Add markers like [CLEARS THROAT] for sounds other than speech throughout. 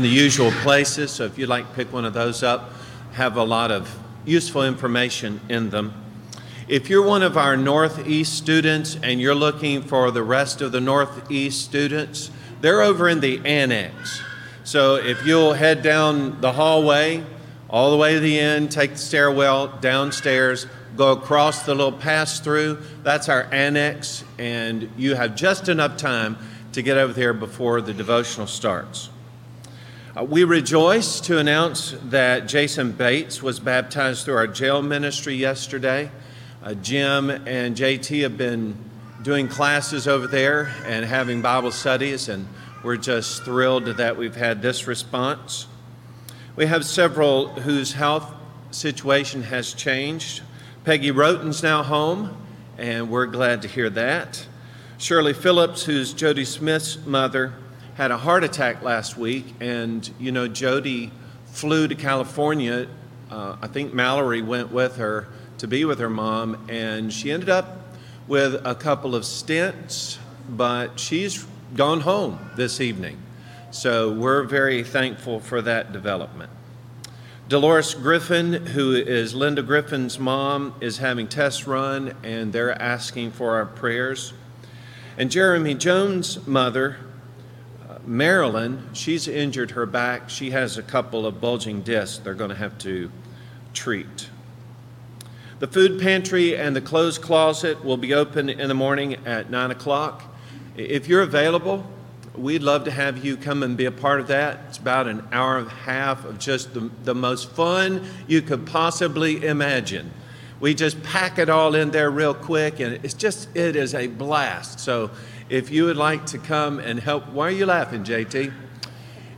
in the usual places. So if you'd like to pick one of those up, have a lot of useful information in them. If you're one of our Northeast students and you're looking for the rest of the Northeast students, they're over in the annex. So if you'll head down the hallway, all the way to the end, take the stairwell downstairs, go across the little pass through, that's our annex, and you have just enough time to get over there before the devotional starts. Uh, we rejoice to announce that Jason Bates was baptized through our jail ministry yesterday. Uh, Jim and JT have been doing classes over there and having Bible studies, and we're just thrilled that we've had this response. We have several whose health situation has changed. Peggy Roten's now home, and we're glad to hear that. Shirley Phillips, who's Jody Smith's mother, had a heart attack last week, and you know, Jody flew to California. Uh, I think Mallory went with her to be with her mom, and she ended up with a couple of stints, but she's gone home this evening. So we're very thankful for that development. Dolores Griffin, who is Linda Griffin's mom, is having tests run, and they're asking for our prayers. And Jeremy Jones' mother, Marilyn, she's injured her back. She has a couple of bulging discs they're going to have to treat. The food pantry and the clothes closet will be open in the morning at 9 o'clock. If you're available, we'd love to have you come and be a part of that. It's about an hour and a half of just the, the most fun you could possibly imagine. We just pack it all in there real quick, and it's just, it is a blast. So if you would like to come and help, why are you laughing, JT?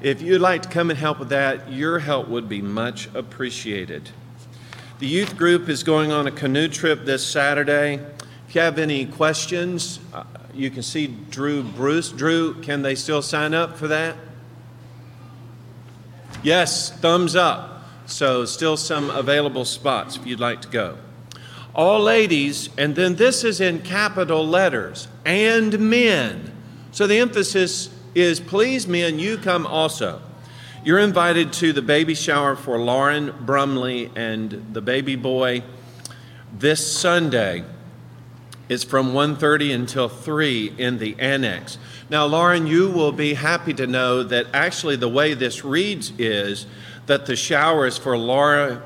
If you'd like to come and help with that, your help would be much appreciated. The youth group is going on a canoe trip this Saturday. If you have any questions, uh, you can see Drew Bruce. Drew, can they still sign up for that? Yes, thumbs up. So, still some available spots if you'd like to go all ladies, and then this is in capital letters, and men. So the emphasis is please, men, you come also. You're invited to the baby shower for Lauren Brumley and the baby boy this Sunday. It's from 1:30 until 3 in the annex. Now, Lauren, you will be happy to know that actually the way this reads is that the shower is for Laura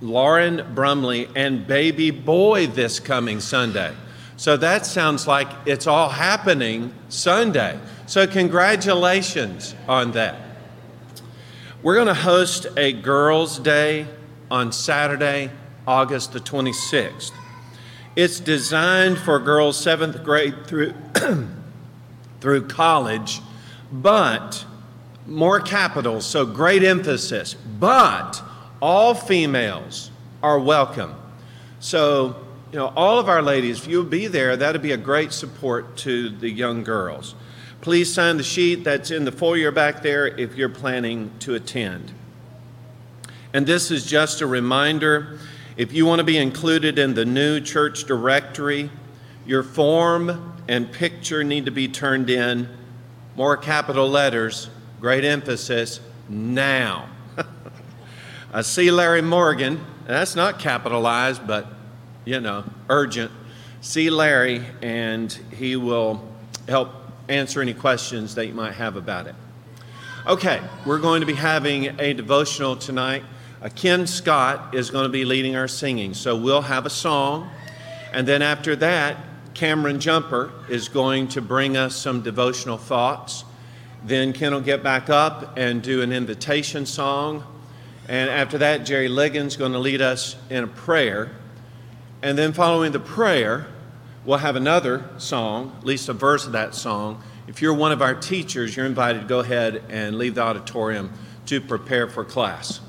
Lauren Brumley and baby boy this coming Sunday. So that sounds like it's all happening Sunday. So, congratulations on that. We're going to host a Girls' Day on Saturday, August the 26th. It's designed for girls seventh grade through, [CLEARS THROAT] through college, but more capitals, so great emphasis. But all females are welcome. So, you know, all of our ladies, if you'll be there, that'd be a great support to the young girls. Please sign the sheet that's in the foyer back there if you're planning to attend. And this is just a reminder if you want to be included in the new church directory, your form and picture need to be turned in, more capital letters, great emphasis, now. [LAUGHS] I see Larry Morgan. That's not capitalized, but you know, urgent. See Larry, and he will help answer any questions that you might have about it. Okay, we're going to be having a devotional tonight. Uh, Ken Scott is going to be leading our singing, so we'll have a song, and then after that, Cameron Jumper is going to bring us some devotional thoughts. Then Ken will get back up and do an invitation song and after that, Jerry Ligon's going to lead us in a prayer. And then following the prayer, we'll have another song, at least a verse of that song. If you're one of our teachers, you're invited to go ahead and leave the auditorium to prepare for class.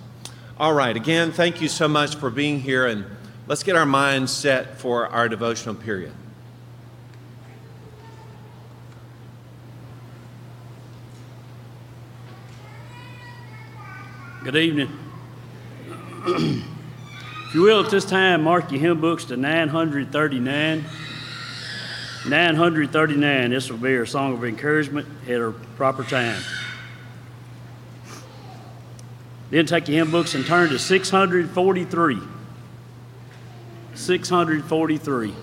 All right, again, thank you so much for being here, and let's get our minds set for our devotional period. Good evening [CLEARS THROAT] if you will, at this time, mark your hymn books to 939. 939, this will be our song of encouragement at our proper time. Then take your hymn books and turn to 643. 643.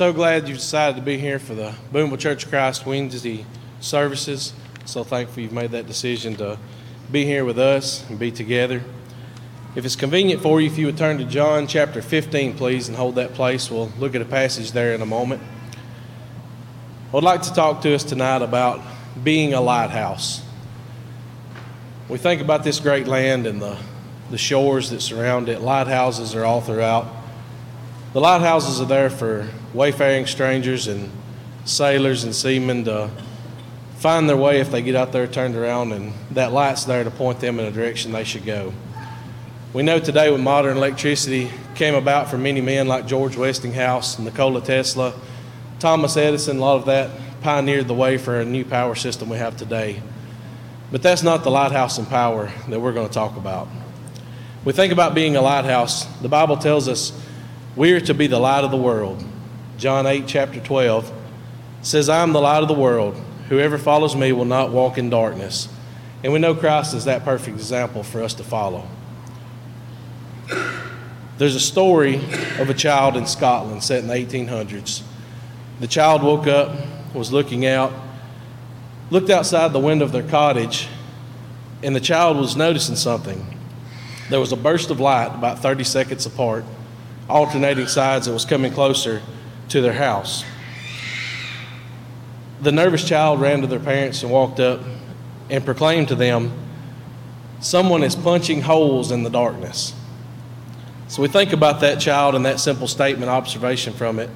So glad you decided to be here for the Boonville Church of Christ Wednesday services. So thankful you've made that decision to be here with us and be together. If it's convenient for you, if you would turn to John chapter 15, please, and hold that place. We'll look at a passage there in a moment. I'd like to talk to us tonight about being a lighthouse. We think about this great land and the, the shores that surround it. Lighthouses are all throughout. The lighthouses are there for wayfaring strangers and sailors and seamen to find their way if they get out there turned around, and that light's there to point them in a direction they should go. We know today when modern electricity came about for many men like George Westinghouse, Nikola Tesla, Thomas Edison, a lot of that pioneered the way for a new power system we have today. But that's not the lighthouse and power that we're going to talk about. We think about being a lighthouse. The Bible tells us we are to be the light of the world. John 8, chapter 12 says, I am the light of the world. Whoever follows me will not walk in darkness. And we know Christ is that perfect example for us to follow. There's a story of a child in Scotland set in the 1800s. The child woke up, was looking out, looked outside the window of their cottage, and the child was noticing something. There was a burst of light about 30 seconds apart, alternating sides that was coming closer to their house. The nervous child ran to their parents and walked up and proclaimed to them, Someone is punching holes in the darkness. So we think about that child and that simple statement, observation from it.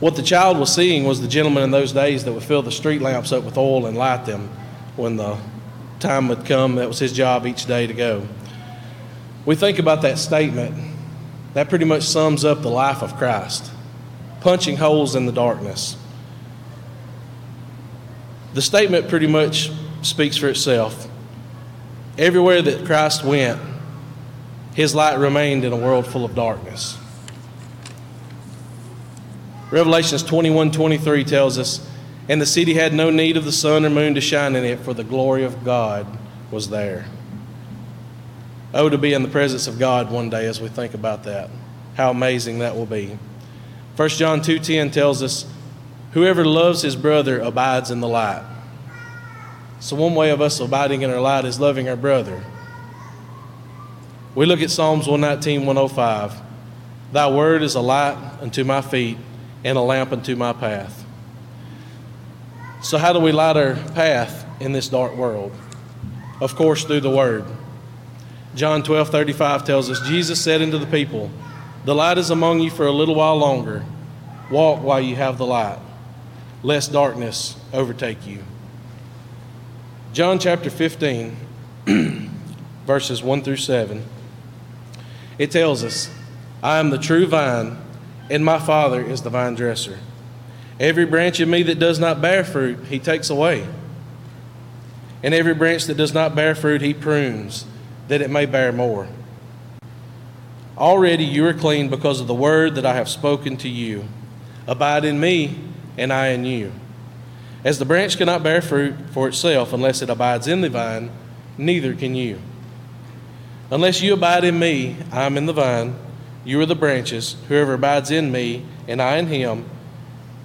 What the child was seeing was the gentleman in those days that would fill the street lamps up with oil and light them when the time would come. That was his job each day to go. We think about that statement. That pretty much sums up the life of Christ punching holes in the darkness. The statement pretty much speaks for itself. Everywhere that Christ went, his light remained in a world full of darkness. Revelations 21 23 tells us, And the city had no need of the sun or moon to shine in it, for the glory of God was there. Oh, to be in the presence of God one day as we think about that. How amazing that will be. 1 John 2:10 tells us, Whoever loves his brother abides in the light. So one way of us abiding in our light is loving our brother. We look at Psalms 119, 105. Thy word is a light unto my feet and a lamp unto my path. So, how do we light our path in this dark world? Of course, through the word. John 12, 35 tells us Jesus said unto the people, The light is among you for a little while longer. Walk while you have the light, lest darkness overtake you. John chapter 15, [CLEARS THROAT] verses 1 through 7, it tells us, I am the true vine, and my Father is the vine dresser. Every branch in me that does not bear fruit, he takes away. And every branch that does not bear fruit, he prunes, that it may bear more. Already you are clean because of the word that I have spoken to you. Abide in me, and I in you. As the branch cannot bear fruit for itself unless it abides in the vine, neither can you. Unless you abide in me, I am in the vine, you are the branches. Whoever abides in me, and I in him,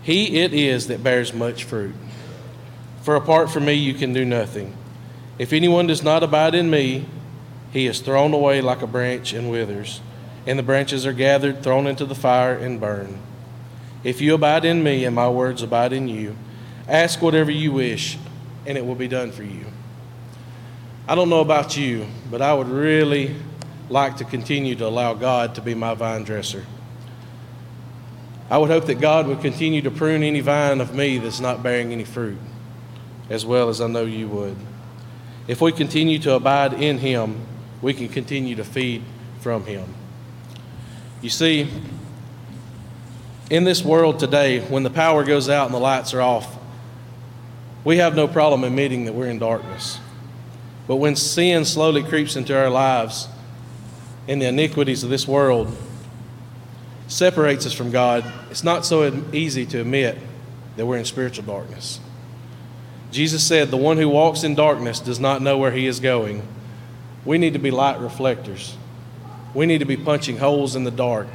he it is that bears much fruit. For apart from me, you can do nothing. If anyone does not abide in me, he is thrown away like a branch and withers, and the branches are gathered, thrown into the fire, and burned. If you abide in me, and my words abide in you, Ask whatever you wish, and it will be done for you. I don't know about you, but I would really like to continue to allow God to be my vine dresser. I would hope that God would continue to prune any vine of me that's not bearing any fruit, as well as I know you would. If we continue to abide in Him, we can continue to feed from Him. You see, in this world today, when the power goes out and the lights are off, we have no problem admitting that we're in darkness. But when sin slowly creeps into our lives and the iniquities of this world separates us from God, it's not so easy to admit that we're in spiritual darkness. Jesus said, The one who walks in darkness does not know where he is going. We need to be light reflectors. We need to be punching holes in the dark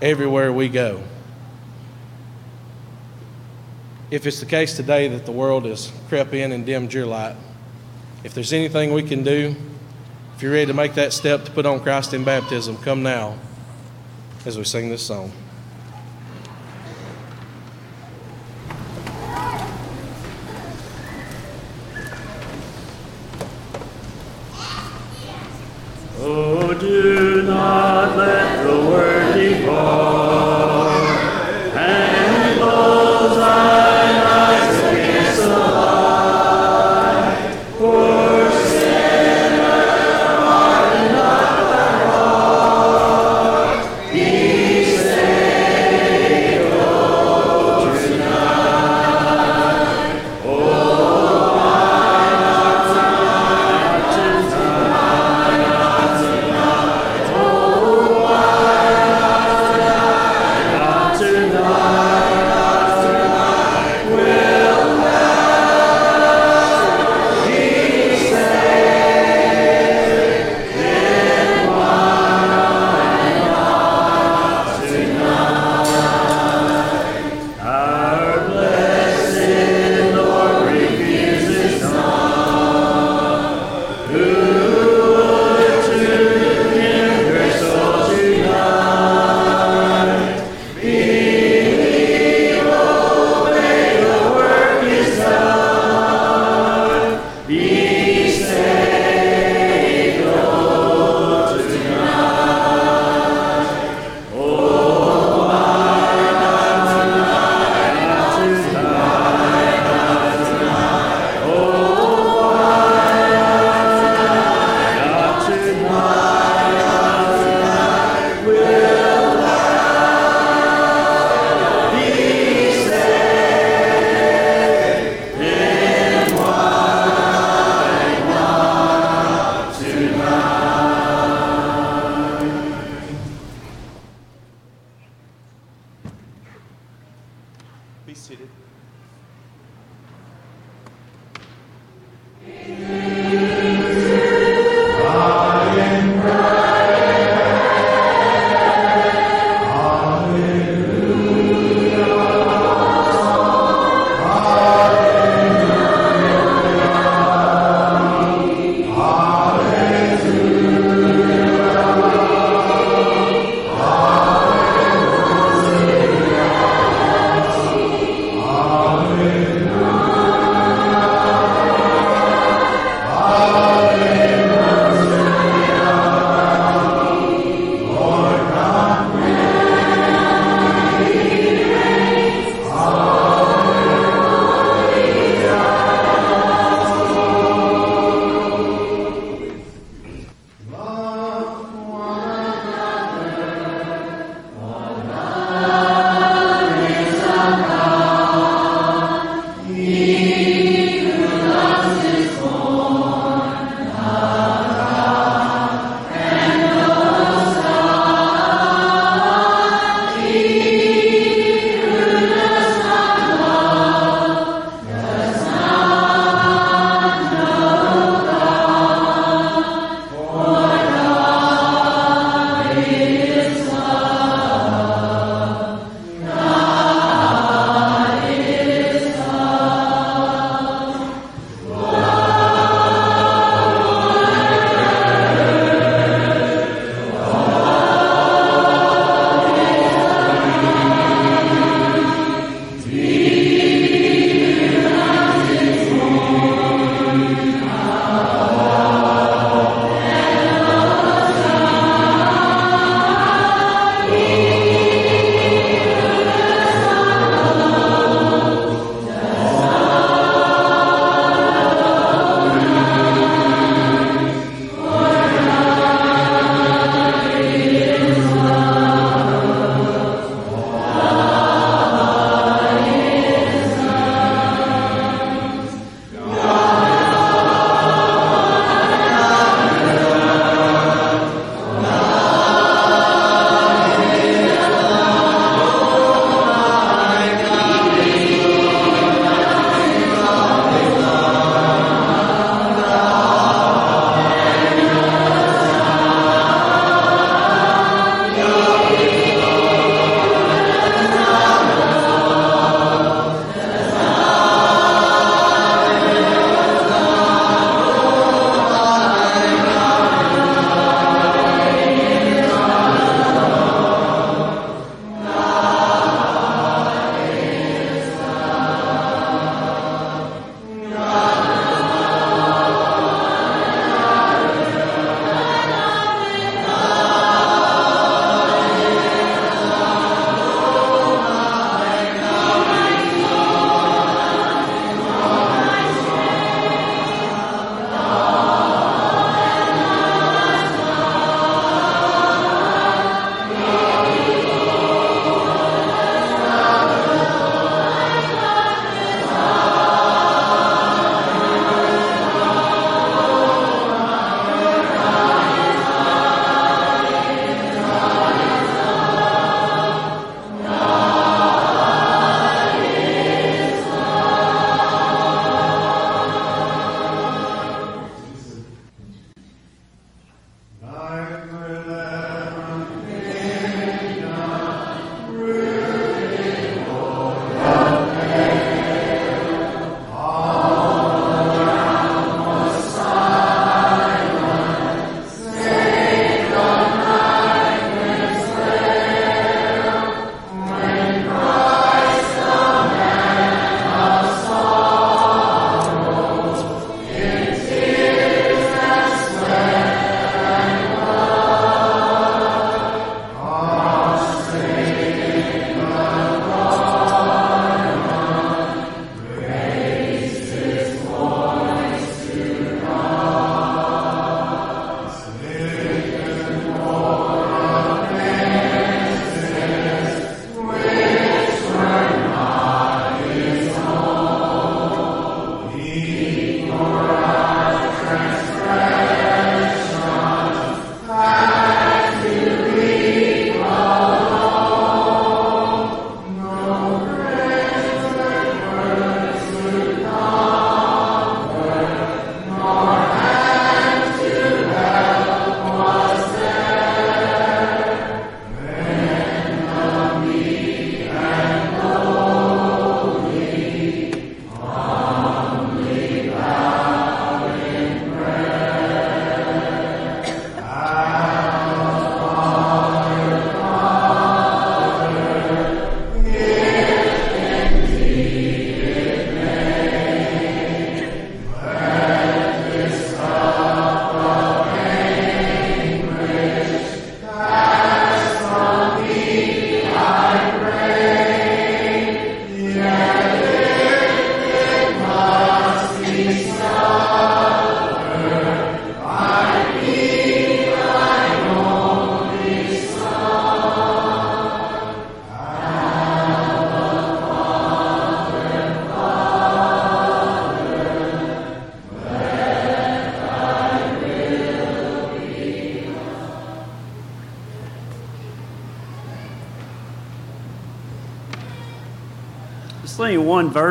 everywhere we go if it's the case today that the world has crept in and dimmed your light, if there's anything we can do, if you're ready to make that step to put on Christ in baptism, come now as we sing this song.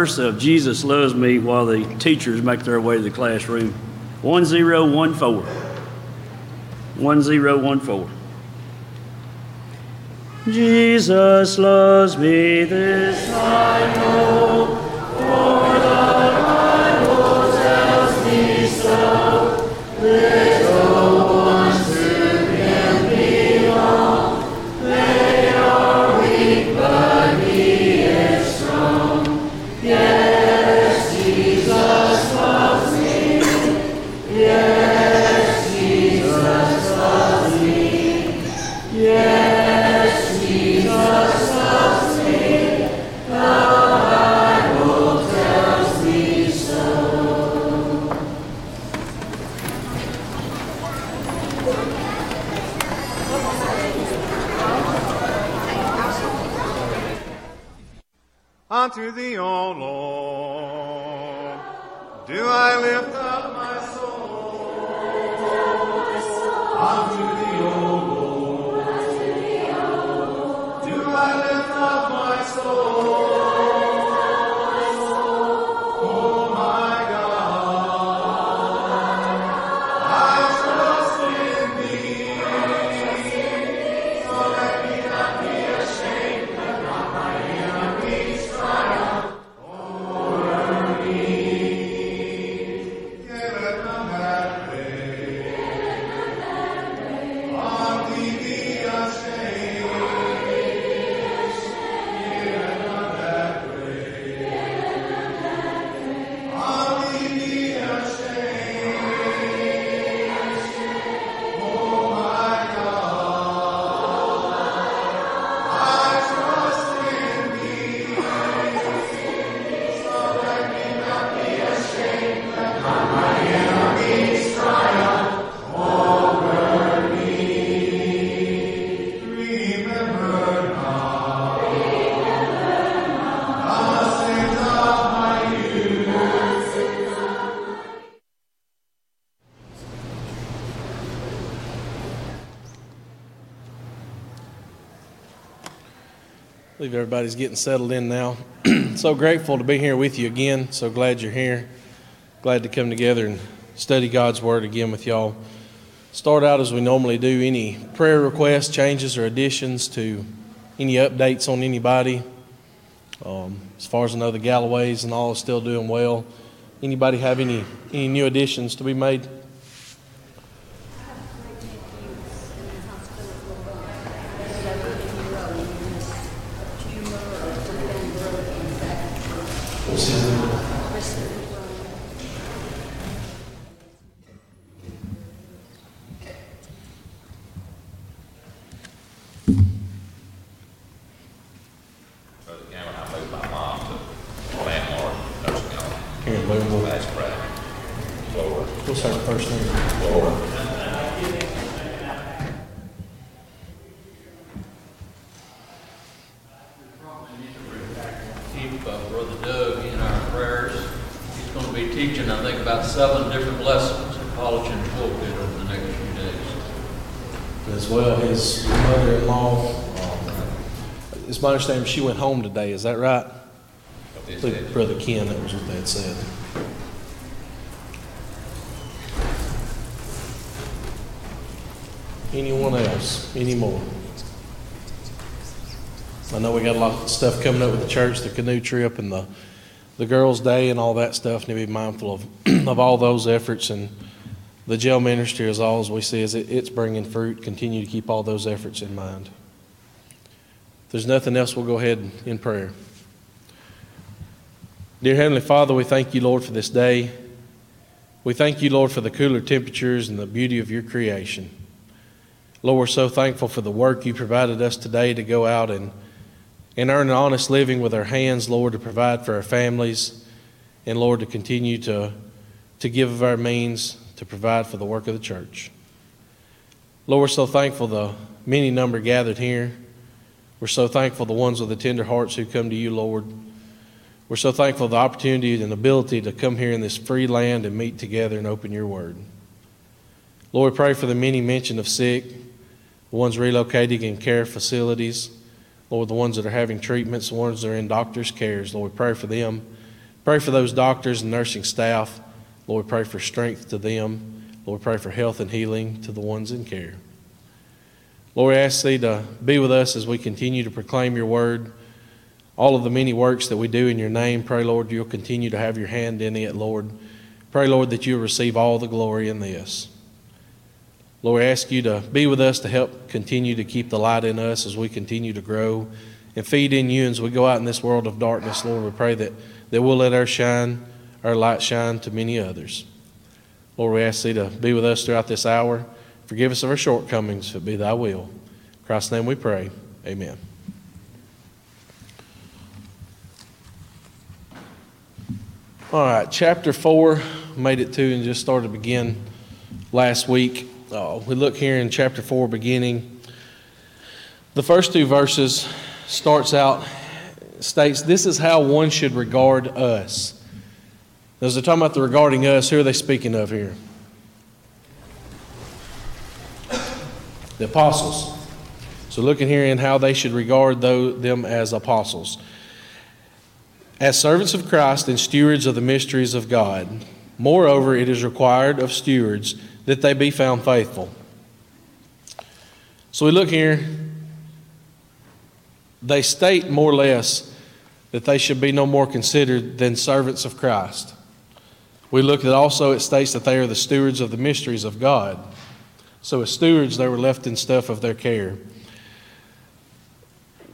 Verse of Jesus loves me while the teachers make their way to the classroom. 1014. 1014. Jesus loves me, this I know, believe everybody's getting settled in now. [CLEARS THROAT] so grateful to be here with you again. So glad you're here. Glad to come together and study God's Word again with y'all. Start out as we normally do. Any prayer requests, changes, or additions to any updates on anybody? Um, as far as I know, the Galloways and all is still doing well. Anybody have any any new additions to be made? Brother Cameron, I moved my mom to landlord, nursing home. Here in Boonville. That's correct. Lord, What's her first name? Lord. keep uh, Brother Doug in our prayers. He's going to be teaching, I think, about seven different lessons at college and pulpit over the next few days. As well, his mother-in-law. um, Understanding she went home today. Is that right? Brother Ken, that was what they had said. Anyone else? Any more? I know we got a lot of stuff coming up with the church, the canoe trip and the, the girls' day and all that stuff. Need to be mindful of, [CLEARS THROAT] of all those efforts and the jail ministry, as all as we see, is it, it's bringing fruit. Continue to keep all those efforts in mind. There's nothing else, we'll go ahead in prayer. Dear Heavenly Father, we thank you, Lord, for this day. We thank you, Lord, for the cooler temperatures and the beauty of your creation. Lord, we're so thankful for the work you provided us today to go out and, and earn an honest living with our hands, Lord, to provide for our families, and Lord, to continue to, to give of our means to provide for the work of the church. Lord, we're so thankful the many number gathered here. We're so thankful the ones with the tender hearts who come to you, Lord. We're so thankful the opportunity and ability to come here in this free land and meet together and open your word. Lord, we pray for the many mentioned of sick, the ones relocating in care facilities, Lord, the ones that are having treatments, the ones that are in doctors' cares, Lord, we pray for them. Pray for those doctors and nursing staff. Lord, we pray for strength to them. Lord, we pray for health and healing to the ones in care. Lord, we ask Thee to be with us as we continue to proclaim Your word. All of the many works that we do in Your name, pray, Lord, You'll continue to have Your hand in it, Lord. Pray, Lord, that You'll receive all the glory in this. Lord, I ask you to be with us to help continue to keep the light in us as we continue to grow and feed in you as we go out in this world of darkness. Lord, we pray that, that we'll let our shine, our light shine to many others. Lord, we ask thee to be with us throughout this hour. Forgive us of our shortcomings, if it be thy will. In Christ's name we pray. Amen. All right, chapter 4, made it to and just started to begin last week. Uh, we look here in chapter 4, beginning. The first two verses starts out, states, This is how one should regard us. As they're talking about the regarding us, who are they speaking of here? The apostles. So looking here in how they should regard them as apostles. As servants of Christ and stewards of the mysteries of God. Moreover, it is required of stewards that they be found faithful. So we look here, they state more or less that they should be no more considered than servants of Christ. We look at also, it states that they are the stewards of the mysteries of God. So, as stewards, they were left in stuff of their care.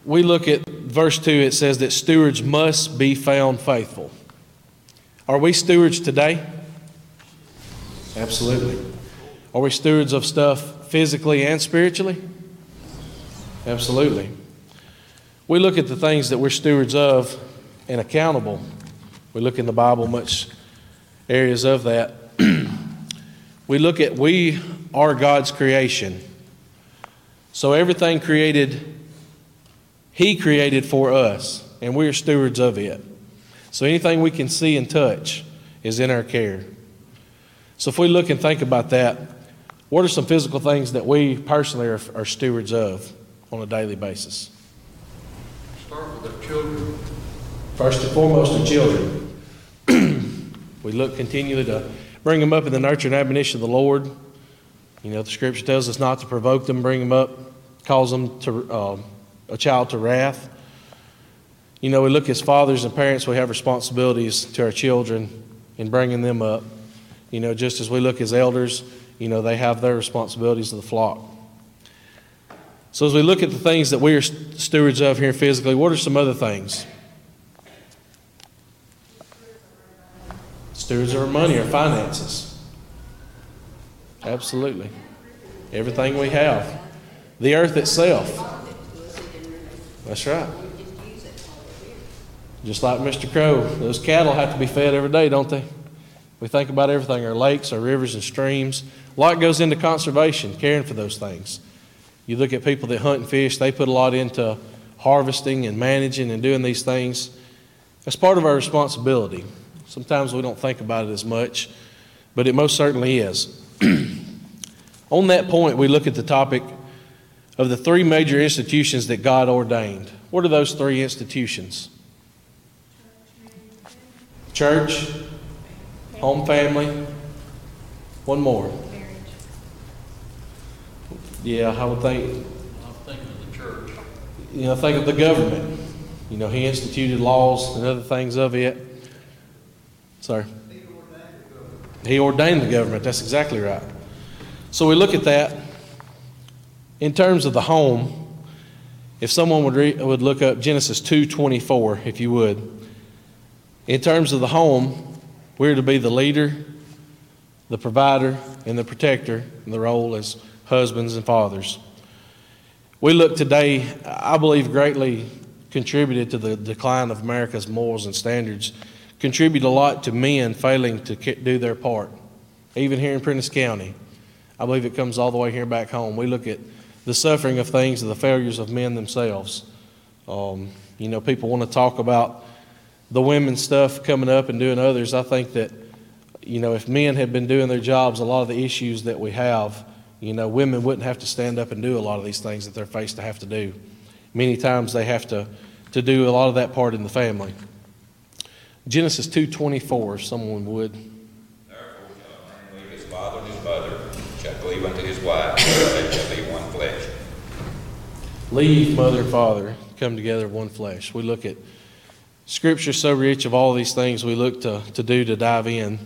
We look at verse 2, it says that stewards must be found faithful. Are we stewards today? Absolutely. Are we stewards of stuff physically and spiritually? Absolutely. We look at the things that we're stewards of and accountable. We look in the Bible, much areas of that. We look at we are God's creation. So everything created, He created for us, and we are stewards of it. So anything we can see and touch is in our care. So if we look and think about that, what are some physical things that we personally are, are stewards of on a daily basis? Start with our children. First and foremost, the children. [CLEARS THROAT] we look continually to bring them up in the nurture and admonition of the Lord. You know, the scripture tells us not to provoke them, bring them up, cause them to uh, a child to wrath. You know, we look as fathers and parents, we have responsibilities to our children in bringing them up. You know, just as we look as elders, you know, they have their responsibilities to the flock. So, as we look at the things that we are stewards of here physically, what are some other things? Stewards of our money, our finances. Absolutely. Everything we have. The earth itself. That's right. Just like Mr. Crow, those cattle have to be fed every day, don't they? We think about everything our lakes, our rivers, and streams. A lot goes into conservation, caring for those things. You look at people that hunt and fish, they put a lot into harvesting and managing and doing these things. That's part of our responsibility. Sometimes we don't think about it as much, but it most certainly is. [CLEARS THROAT] On that point, we look at the topic of the three major institutions that God ordained. What are those three institutions? Church, home family, one more. Yeah, I would think, I'm thinking of the church. you know, think of the government. You know, he instituted laws and other things of it. Sorry. He ordained the government. That's exactly right. So we look at that in terms of the home. If someone would re- would look up Genesis two twenty four, if you would. In terms of the home, we're to be the leader, the provider, and the protector in the role as husbands and fathers. We look today, I believe, greatly contributed to the decline of America's morals and standards, contribute a lot to men failing to do their part. Even here in Prentiss County, I believe it comes all the way here back home. We look at the suffering of things and the failures of men themselves. Um, you know, people want to talk about the women's stuff coming up and doing others. I think that, you know, if men had been doing their jobs, a lot of the issues that we have, you know, women wouldn't have to stand up and do a lot of these things that they're faced to have to do. many times they have to, to do a lot of that part in the family. Genesis 2.24, if someone would. Therefore shall a man leave his father and his mother, shall cleave unto his wife, they shall be one flesh. leave mother and father, come together one flesh. We look at Scripture so rich of all these things we look to, to do to dive in.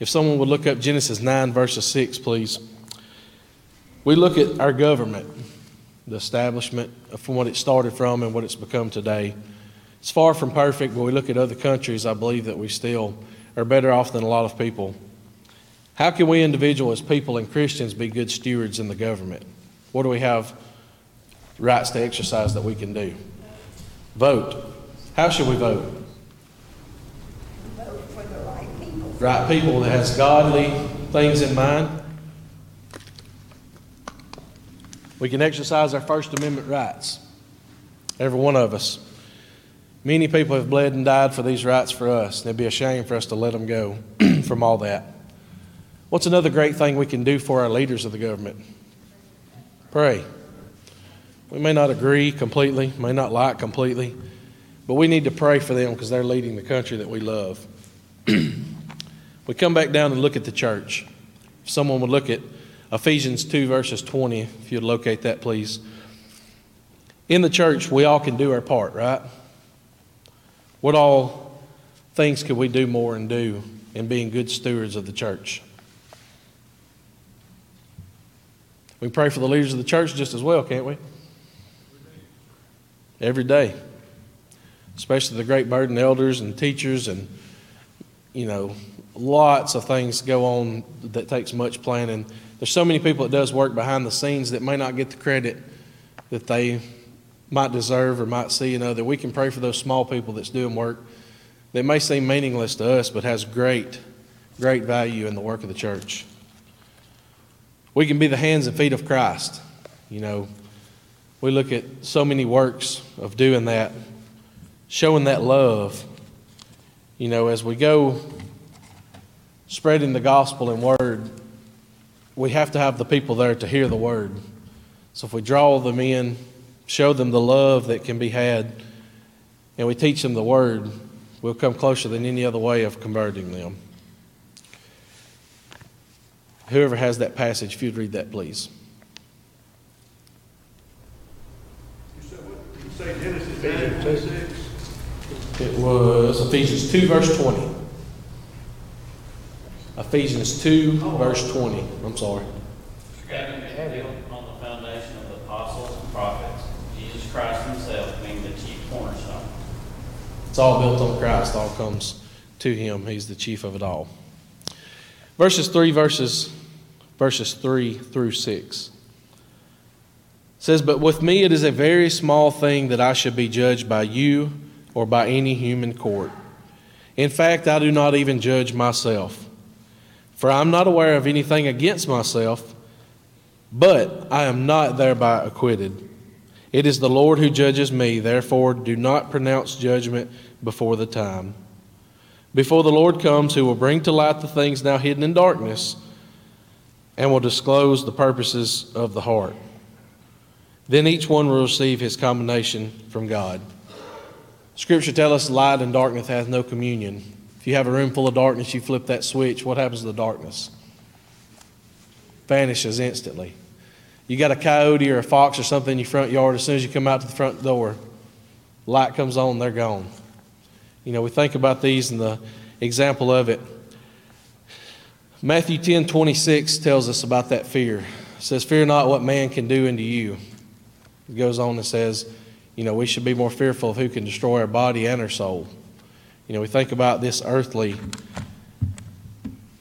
If someone would look up Genesis 9, verses 6, please. We look at our government, the establishment from what it started from and what it's become today. It's far from perfect, but we look at other countries, I believe that we still are better off than a lot of people. How can we individuals, people, and Christians be good stewards in the government? What do we have rights to exercise that we can do? Vote. How should we vote? Vote for the right people. Right people that has godly things in mind. We can exercise our First Amendment rights. Every one of us. Many people have bled and died for these rights for us. It'd be a shame for us to let them go [CLEARS THROAT] from all that. What's another great thing we can do for our leaders of the government? Pray. We may not agree completely, may not like completely, but we need to pray for them because they're leading the country that we love. [CLEARS THROAT] we come back down and look at the church. If someone would look at Ephesians 2, verses 20, if you'd locate that, please. In the church, we all can do our part, right? What all things could we do more and do in being good stewards of the church? We pray for the leaders of the church just as well, can't we? Every day. Especially the great burden elders and teachers and, you know, lots of things go on that takes much planning. There's so many people that does work behind the scenes that may not get the credit that they might deserve or might see, you know, that we can pray for those small people that's doing work that may seem meaningless to us but has great, great value in the work of the church. We can be the hands and feet of Christ. You know, we look at so many works of doing that, showing that love. You know, as we go spreading the gospel and word, we have to have the people there to hear the word. So if we draw them in, show them the love that can be had, and we teach them the word, we'll come closer than any other way of converting them. Whoever has that passage, if you'd read that, please. It was Ephesians 2, verse 20. Ephesians 2, verse 20. I'm sorry. Having been built on the foundation of the apostles and prophets, Jesus Christ himself being the chief cornerstone. It's all built on Christ, all comes to him. He's the chief of it all. Verses 3 verses verses 3 through 6 says, But with me it is a very small thing that I should be judged by you or by any human court. In fact, I do not even judge myself. For I am not aware of anything against myself, but I am not thereby acquitted. It is the Lord who judges me, therefore do not pronounce judgment before the time. Before the Lord comes, who will bring to light the things now hidden in darkness and will disclose the purposes of the heart. Then each one will receive his commendation from God. Scripture tells us light and darkness hath no communion. If you have a room full of darkness, you flip that switch, what happens to the darkness? Vanishes instantly. You got a coyote or a fox or something in your front yard, as soon as you come out to the front door, light comes on, they're gone. You know, we think about these and the example of it. Matthew 10 26 tells us about that fear. It says, Fear not what man can do unto you. It goes on and says, you know, we should be more fearful of who can destroy our body and our soul. You know, we think about this earthly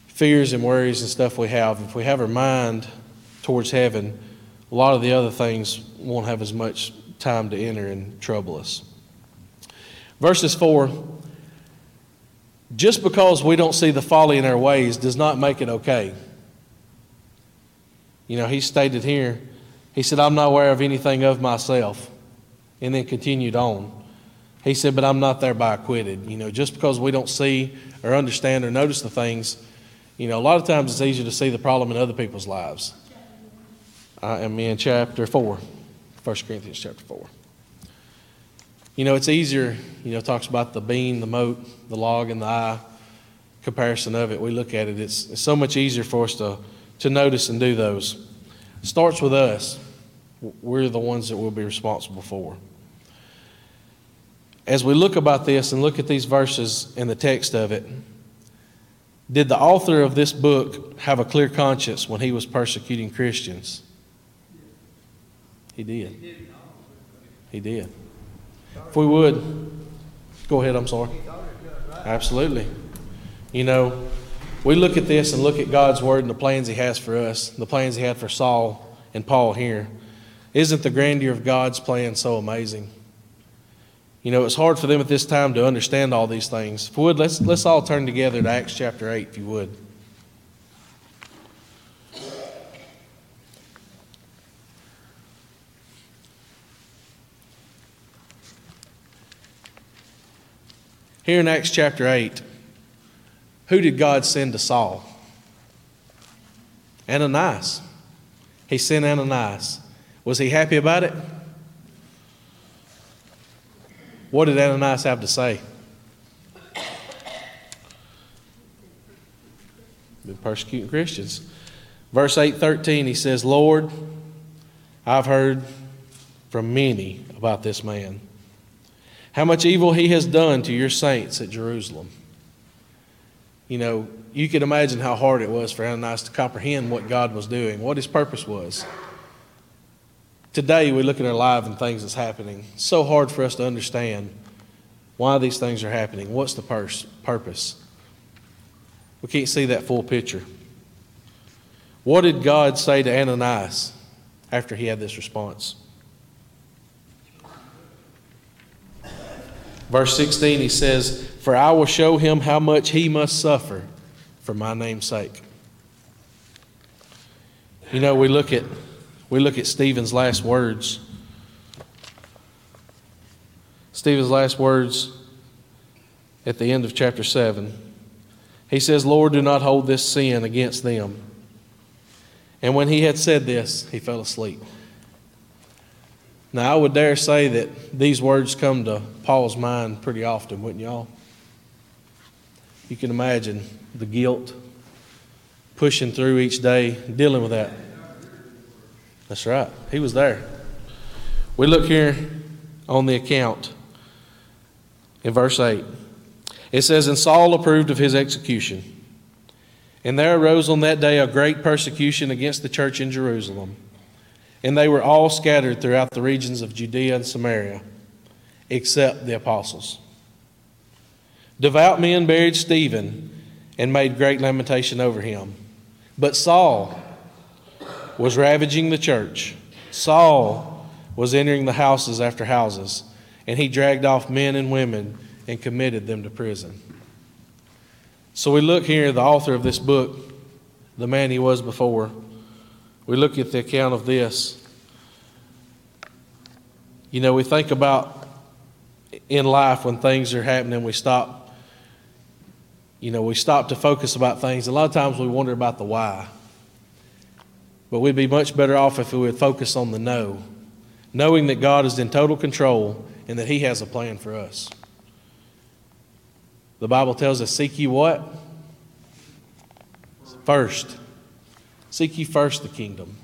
fears and worries and stuff we have. If we have our mind towards heaven, a lot of the other things won't have as much time to enter and trouble us. Verses 4 Just because we don't see the folly in our ways does not make it okay. You know, he stated here, he said, I'm not aware of anything of myself. And then continued on. He said, But I'm not thereby acquitted. You know, just because we don't see or understand or notice the things, you know, a lot of times it's easier to see the problem in other people's lives. I am in chapter 4. 1 Corinthians chapter 4. You know, it's easier, you know, talks about the beam, the mote, the log, and the eye comparison of it. We look at it, it's, it's so much easier for us to, to notice and do those. It starts with us. We're the ones that we'll be responsible for. As we look about this and look at these verses and the text of it, did the author of this book have a clear conscience when he was persecuting Christians? He did. He did. If we would, go ahead, I'm sorry. Absolutely. You know, we look at this and look at God's word and the plans He has for us, the plans He had for Saul and Paul here. Isn't the grandeur of God's plan so amazing? You know, it's hard for them at this time to understand all these things. If we would, let's, let's all turn together to Acts chapter 8, if you would. Here in Acts chapter 8, who did God send to Saul? Ananias. He sent Ananias. Was he happy about it? What did Ananias have to say? Been persecuting Christians. Verse 8:13 he says, "Lord, I've heard from many about this man. How much evil he has done to your saints at Jerusalem." You know, you could imagine how hard it was for Ananias to comprehend what God was doing, what his purpose was. Today, we look at our life and things that's happening. It's so hard for us to understand why these things are happening. What's the pers- purpose? We can't see that full picture. What did God say to Ananias after he had this response? Verse 16, he says, For I will show him how much he must suffer for my name's sake. You know, we look at we look at Stephen's last words. Stephen's last words at the end of chapter 7. He says, Lord, do not hold this sin against them. And when he had said this, he fell asleep. Now, I would dare say that these words come to Paul's mind pretty often, wouldn't y'all? You can imagine the guilt, pushing through each day, dealing with that. That's right. He was there. We look here on the account in verse 8. It says, And Saul approved of his execution. And there arose on that day a great persecution against the church in Jerusalem. And they were all scattered throughout the regions of Judea and Samaria, except the apostles. Devout men buried Stephen and made great lamentation over him. But Saul was ravaging the church. Saul was entering the houses after houses, and he dragged off men and women and committed them to prison. So we look here, the author of this book, the man he was before, we look at the account of this. You know, we think about in life when things are happening, we stop, you know, we stop to focus about things. A lot of times we wonder about the why. But we'd be much better off if we would focus on the no, knowing that God is in total control and that He has a plan for us. The Bible tells us, Seek ye what? First. Seek ye first the kingdom.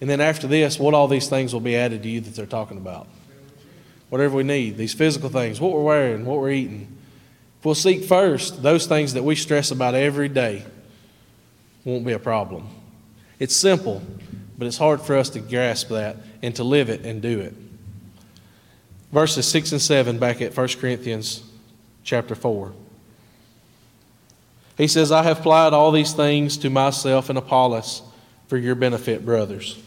And then after this, what all these things will be added to you that they're talking about. Whatever we need, these physical things, what we're wearing, what we're eating. If we'll seek first those things that we stress about every day, won't be a problem. It's simple, but it's hard for us to grasp that and to live it and do it. Verses 6 and 7 back at 1 Corinthians chapter 4. He says, I have applied all these things to myself and Apollos for your benefit, brothers,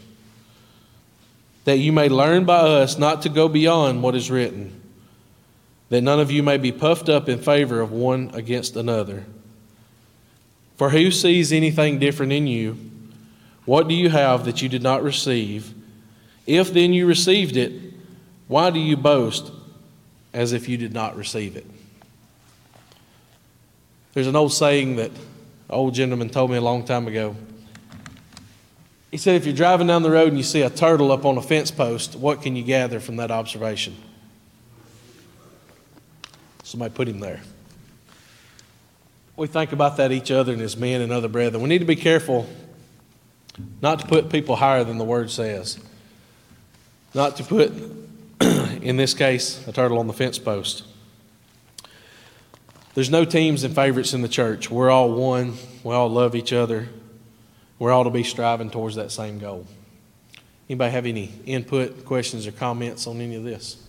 that you may learn by us not to go beyond what is written, that none of you may be puffed up in favor of one against another. For who sees anything different in you? What do you have that you did not receive? If then you received it, why do you boast as if you did not receive it? There's an old saying that an old gentleman told me a long time ago. He said, if you're driving down the road and you see a turtle up on a fence post, what can you gather from that observation? Somebody put him there. We think about that each other and as men and other brethren. We need to be careful not to put people higher than the word says. Not to put, [CLEARS THROAT] in this case, a turtle on the fence post. There's no teams and favorites in the church. We're all one. We all love each other. We're all to be striving towards that same goal. Anybody have any input, questions, or comments on any of this?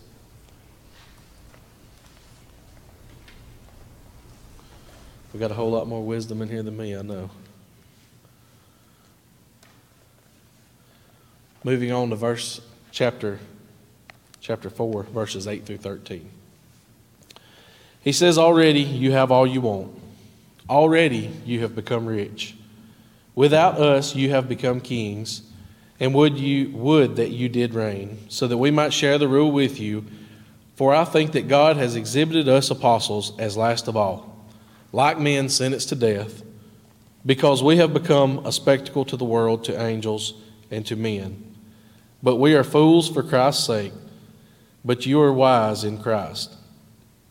We've got a whole lot more wisdom in here than me, I know. Moving on to verse chapter chapter 4 verses 8 through 13. He says already you have all you want. Already you have become rich. Without us you have become kings, and would you would that you did reign, so that we might share the rule with you. For I think that God has exhibited us apostles as last of all, like men sentenced to death, because we have become a spectacle to the world, to angels, and to men. But we are fools for Christ's sake, but you are wise in Christ.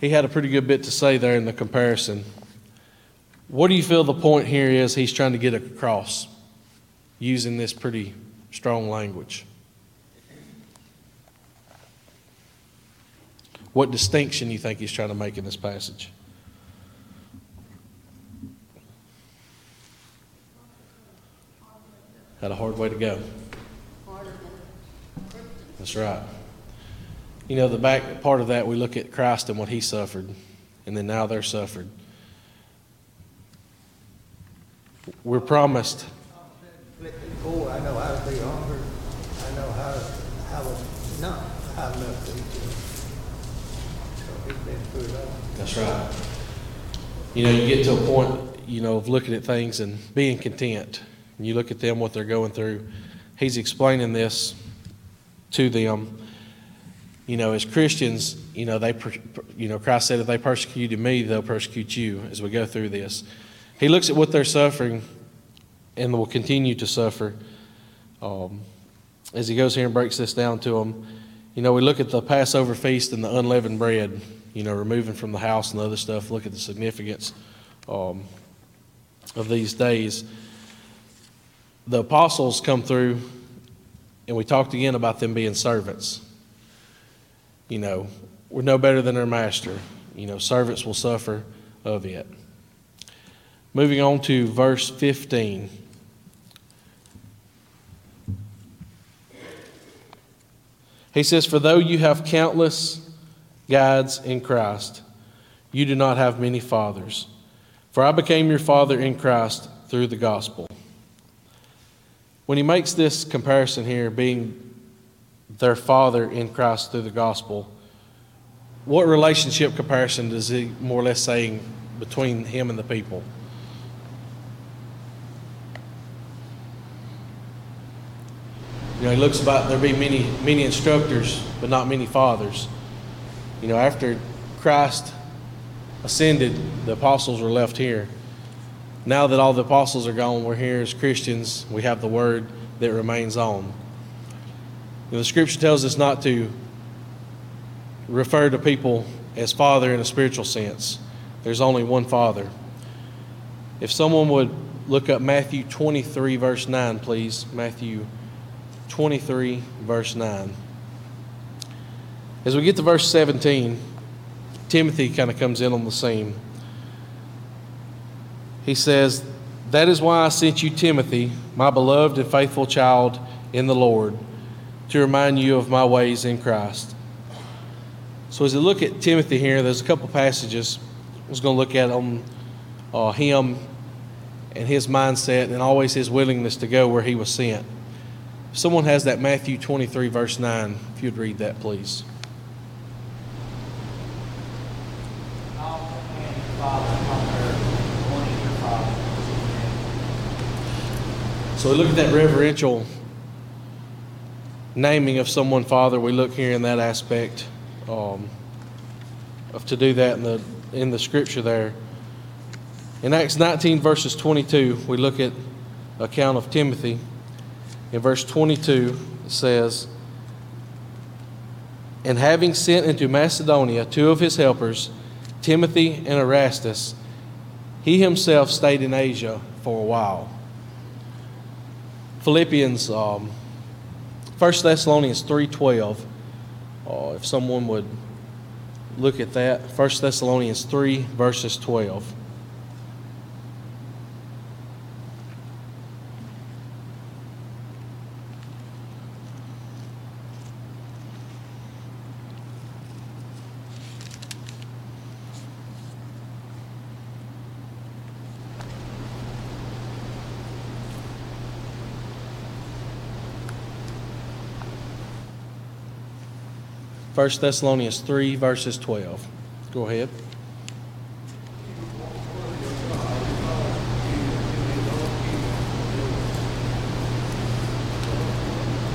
He had a pretty good bit to say there in the comparison. What do you feel the point here is he's trying to get across using this pretty strong language? What distinction you think he's trying to make in this passage? Had a hard way to go. That's right. You know, the back part of that, we look at Christ and what he suffered, and then now they're suffered. We're promised. I know how to be hungry. I know how to, how to not have enough to eat. So he's been through it all. That's right. You know, you get to a point, you know, of looking at things and being content. And you look at them, what they're going through. He's explaining this to them. You know, as Christians, you know, they, you know, Christ said, if they persecuted me, they'll persecute you as we go through this. He looks at what they're suffering and will continue to suffer. Um, as he goes here and breaks this down to them, you know, we look at the Passover feast and the unleavened bread, you know, removing from the house and the other stuff. Look at the significance um, of these days. The apostles come through, and we talked again about them being servants. You know, we're no better than our master. You know, servants will suffer of it. Moving on to verse 15. He says, For though you have countless guides in Christ, you do not have many fathers. For I became your father in Christ through the gospel. When he makes this comparison here, being their father in Christ through the gospel, what relationship comparison does he more or less saying between him and the people? You know, he looks about there be many many instructors, but not many fathers. You know, after Christ ascended, the apostles were left here. Now that all the apostles are gone, we're here as Christians. We have the word that remains on. The scripture tells us not to refer to people as father in a spiritual sense. There's only one father. If someone would look up Matthew 23, verse 9, please. Matthew 23, verse 9. As we get to verse 17, Timothy kind of comes in on the scene. He says, That is why I sent you Timothy, my beloved and faithful child in the Lord, to remind you of my ways in Christ. So as we look at Timothy here, there's a couple passages I was going to look at on uh, him and his mindset and always his willingness to go where he was sent. Someone has that Matthew 23, verse 9, if you'd read that, please. So we look at that reverential naming of someone Father. We look here in that aspect um, of to do that in the in the scripture there. In Acts 19 verses 22, we look at account of Timothy. In verse 22, it says, "And having sent into Macedonia two of his helpers, Timothy and Erastus, he himself stayed in Asia for a while." Philippians, um, 1 Thessalonians 3.12, uh, if someone would look at that. 1 Thessalonians 3, verses 12. First Thessalonians 3, verses 12. Go ahead.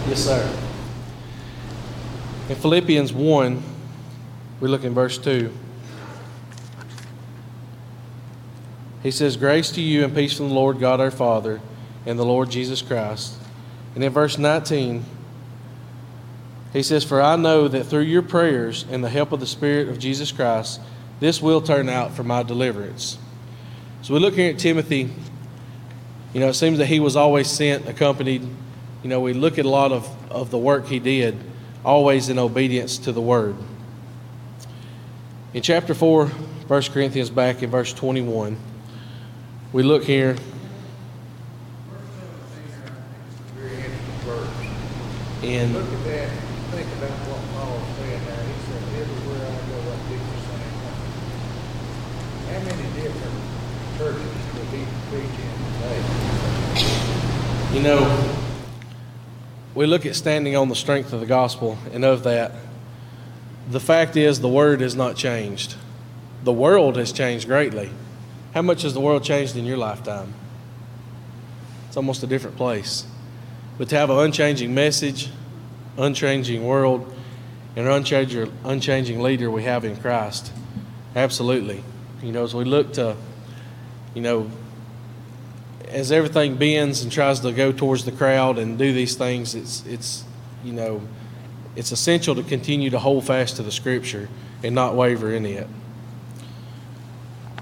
Yes, sir. In Philippians 1, we look in verse 2. He says, Grace to you and peace from the Lord God our Father and the Lord Jesus Christ. And in verse 19, he says, For I know that through your prayers and the help of the Spirit of Jesus Christ, this will turn out for my deliverance. So we look here at Timothy. You know, it seems that he was always sent, accompanied. You know, we look at a lot of, of the work he did, always in obedience to the word. In chapter 4, 1 Corinthians, back in verse 21, we look here. Very interesting verse. In Look at that, think about what Paul said there. He said, everywhere I go, I do the same thing. How many different churches would he preach in today? You know, we look at standing on the strength of the gospel and of that. The fact is, the word has not changed. The world has changed greatly. How much has the world changed in your lifetime? It's almost a different place. But to have an unchanging message, unchanging world, and an unchanging, unchanging leader we have in Christ, absolutely. You know, as we look to, you know, as everything bends and tries to go towards the crowd and do these things, it's it's you know, it's essential to continue to hold fast to the Scripture and not waver in it.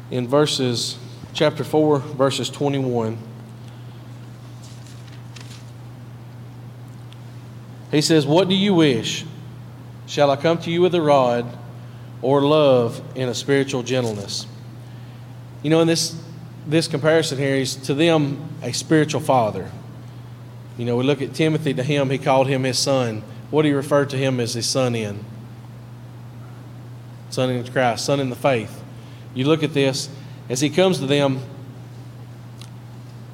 In verses chapter four, verses twenty-one, he says, "What do you wish? Shall I come to you with a rod, or love in a spiritual gentleness?" You know, in this this comparison here is to them a spiritual father. You know, we look at Timothy, to him, he called him his son. What do he refer to him as his son in? Son in Christ, son in the faith. You look at this, as he comes to them,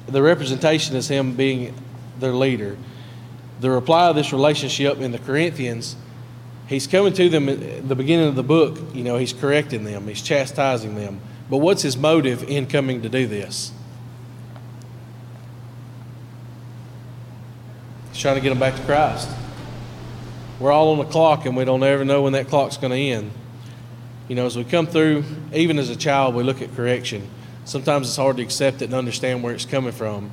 the representation is him being their leader. The reply of this relationship in the Corinthians, he's coming to them at the beginning of the book, you know, he's correcting them, he's chastising them. But what's his motive in coming to do this? He's trying to get them back to Christ. We're all on the clock and we don't ever know when that clock's going to end. You know, as we come through, even as a child, we look at correction. Sometimes it's hard to accept it and understand where it's coming from.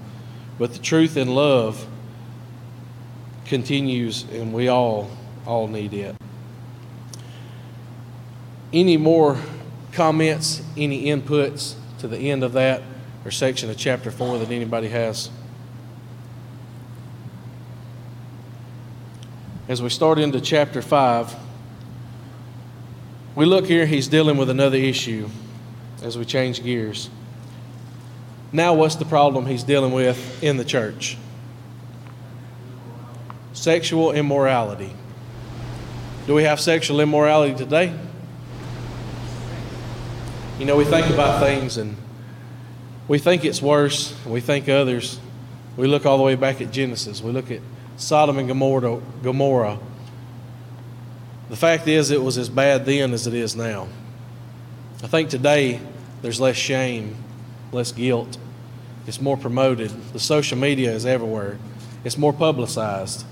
But the truth and love continues, and we all all need it. Any more comments, any inputs to the end of that or section of chapter 4 that anybody has? As we start into chapter 5, we look here, he's dealing with another issue as we change gears. Now, what's the problem he's dealing with in the church? Sexual immorality. Do we have sexual immorality today? You know, we think about things and we think it's worse, we think others. We look all the way back at Genesis. We look at Sodom and Gomorrah, Gomorrah. The fact is, it was as bad then as it is now. I think today there's less shame, less guilt. It's more promoted. The social media is everywhere. It's more publicized.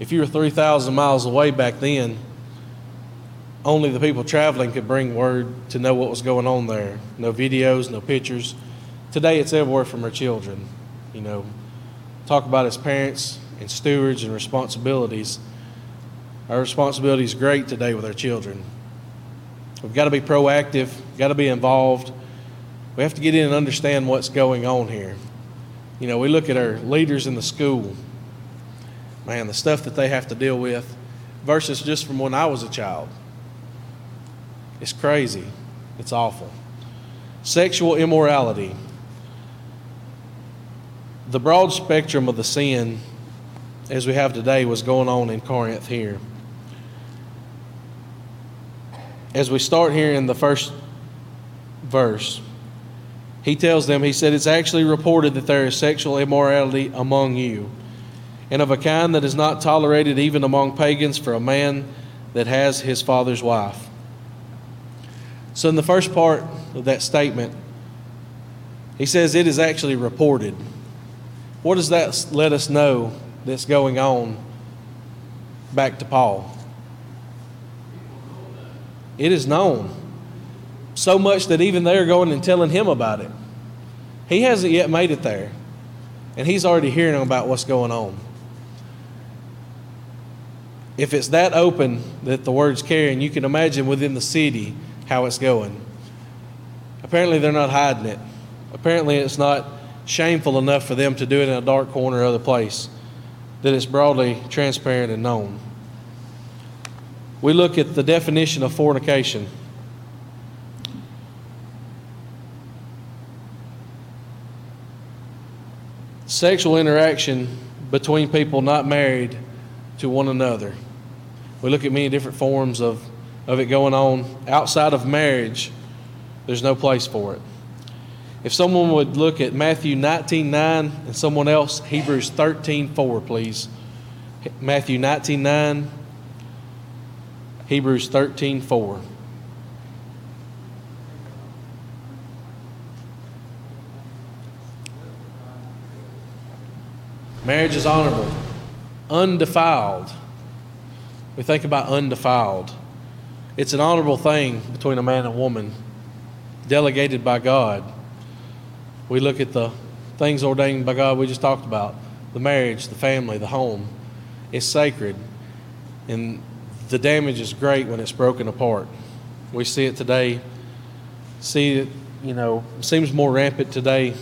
If you were 3,000 miles away back then, only the people traveling could bring word to know what was going on there. No videos, no pictures. Today it's everywhere from our children. You know, talk about as parents and stewards and responsibilities. Our responsibility is great today with our children. We've got to be proactive, got to be involved. We have to get in and understand what's going on here. You know, we look at our leaders in the school, man, the stuff that they have to deal with versus just from when I was a child. It's crazy. It's awful. Sexual immorality. The broad spectrum of the sin as we have today was going on in Corinth here. As we start here in the first verse, he tells them, he said, It's actually reported that there is sexual immorality among you, and of a kind that is not tolerated even among pagans for a man that has his father's wife. So, in the first part of that statement, he says it is actually reported. What does that let us know that's going on back to Paul? It is known. So much that even they're going and telling him about it. He hasn't yet made it there, and he's already hearing about what's going on. If it's that open that the word's carrying, you can imagine within the city how it's going. Apparently, they're not hiding it. Apparently, it's not shameful enough for them to do it in a dark corner or other place, that it's broadly transparent and known. We look at the definition of fornication. Sexual interaction between people not married to one another. We look at many different forms of, of it going on. Outside of marriage, there's no place for it. If someone would look at Matthew 19 9 and someone else, Hebrews 13 4, please. Matthew 19 9, Hebrews 13 4. Marriage is honorable, undefiled. We think about undefiled. It's an honorable thing between a man and woman, delegated by God. We look at the things ordained by God we just talked about the marriage, the family, the home. It's sacred. And the damage is great when it's broken apart. We see it today. See it, you know, seems more rampant today,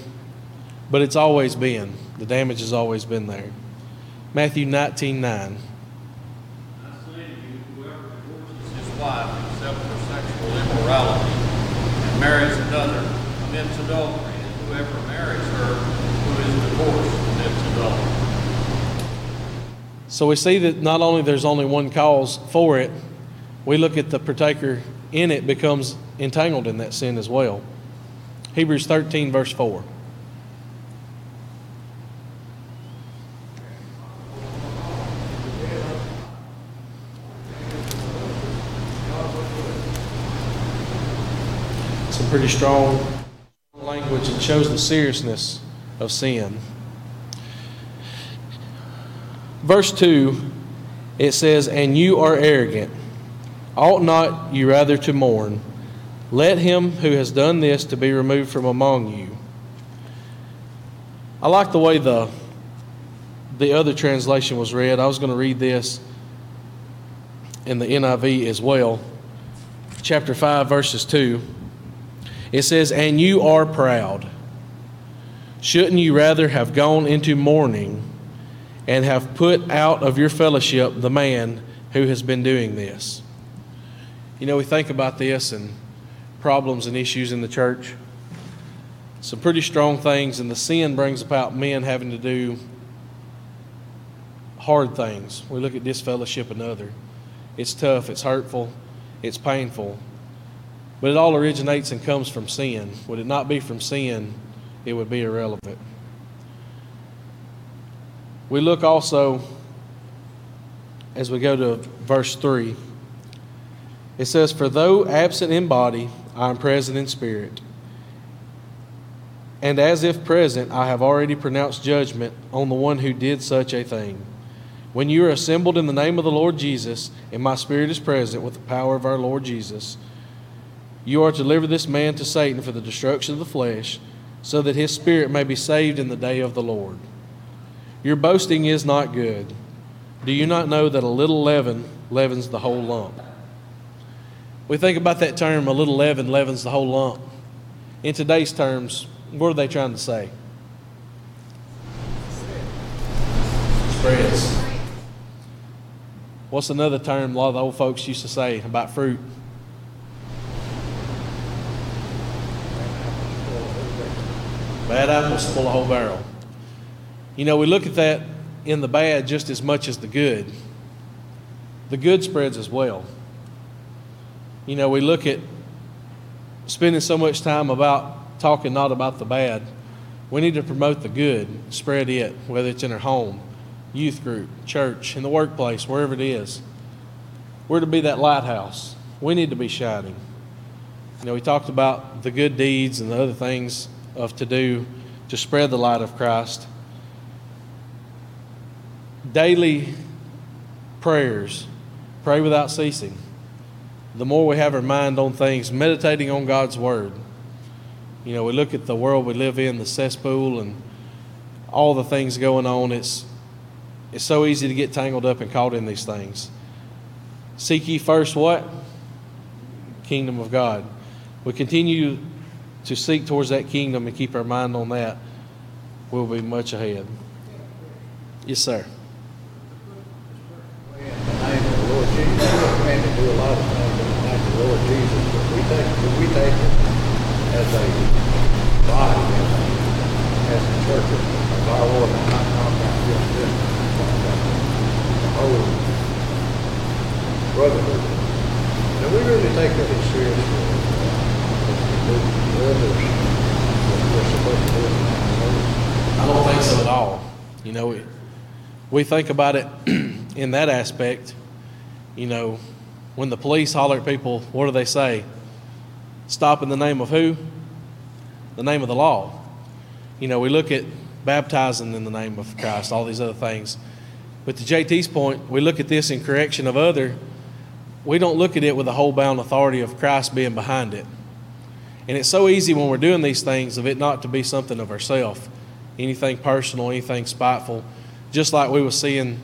but it's always been. The damage has always been there. Matthew 19 9. I say to you, whoever divorces his wife except for sexual immorality and marries another commits adultery, and whoever marries her who is divorced commits adultery. So we see that not only there's only one cause for it, we look at the partaker in it becomes entangled in that sin as well. Hebrews 13, verse 4. Pretty strong language and shows the seriousness of sin. Verse 2, it says, And you are arrogant. Ought not you rather to mourn? Let him who has done this to be removed from among you. I like the way the, the other translation was read. I was going to read this in the NIV as well. Chapter 5, verses 2. It says, And you are proud. Shouldn't you rather have gone into mourning and have put out of your fellowship the man who has been doing this? You know, we think about this and problems and issues in the church. Some pretty strong things, and the sin brings about men having to do hard things. We look at disfellowship another. It's tough, it's hurtful, it's painful. But it all originates and comes from sin. Would it not be from sin, it would be irrelevant. We look also as we go to verse 3. It says, For though absent in body, I am present in spirit. And as if present, I have already pronounced judgment on the one who did such a thing. When you are assembled in the name of the Lord Jesus, and my spirit is present with the power of our Lord Jesus, you are to deliver this man to Satan for the destruction of the flesh, so that his spirit may be saved in the day of the Lord. Your boasting is not good. Do you not know that a little leaven leavens the whole lump? We think about that term, a little leaven leavens the whole lump. In today's terms, what are they trying to say? Spreads. What's another term a lot of the old folks used to say about fruit? Bad apples spoil a whole barrel. You know, we look at that in the bad just as much as the good. The good spreads as well. You know, we look at spending so much time about talking not about the bad. We need to promote the good, spread it, whether it's in our home, youth group, church, in the workplace, wherever it is. We're to be that lighthouse. We need to be shining. You know, we talked about the good deeds and the other things of to do to spread the light of Christ. Daily prayers, pray without ceasing. The more we have our mind on things, meditating on God's Word. You know, we look at the world we live in, the cesspool, and all the things going on. It's, it's so easy to get tangled up and caught in these things. Seek ye first what? Kingdom of God. We continue to seek towards that kingdom and keep our mind on that, we'll be much ahead. Yes, sir. As a body, as a, church of our Lord, the brotherhood. And we really take that seriously I don't think so at all. You know, we, we think about it [CLEARS THROAT] in that aspect. You know, when the police holler at people, what do they say? Stop in the name of who? The name of the law. You know, we look at baptizing in the name of Christ, all these other things. But to JT's point, we look at this in correction of other. We don't look at it with the whole bound authority of Christ being behind it. And it's so easy when we're doing these things of it not to be something of ourself, anything personal, anything spiteful, just like we were seeing,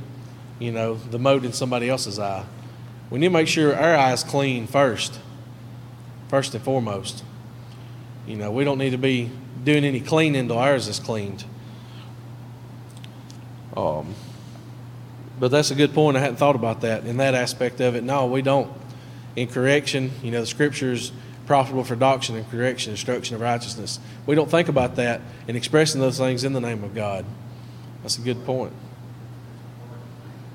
you know, the mote in somebody else's eye. We need to make sure our eye's clean first, first and foremost. You know, we don't need to be doing any cleaning until ours is cleaned. Um, but that's a good point. I hadn't thought about that in that aspect of it. No, we don't. In correction, you know, the scriptures profitable for doctrine and correction, instruction of righteousness. We don't think about that in expressing those things in the name of God. That's a good point.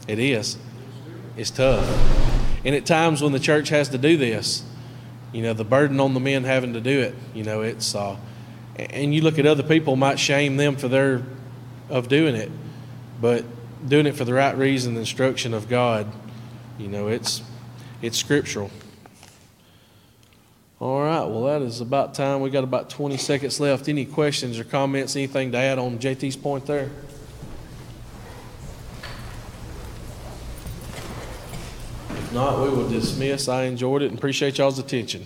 It is. It's tough. And at times when the church has to do this, you know, the burden on the men having to do it, you know, it's, uh, and you look at other people might shame them for their, of doing it, but doing it for the right reason, the instruction of God, you know, it's, it's scriptural. All right, well, that is about time. We got about 20 seconds left. Any questions or comments, anything to add on JT's point there? If not, we will dismiss. I enjoyed it and appreciate y'all's attention.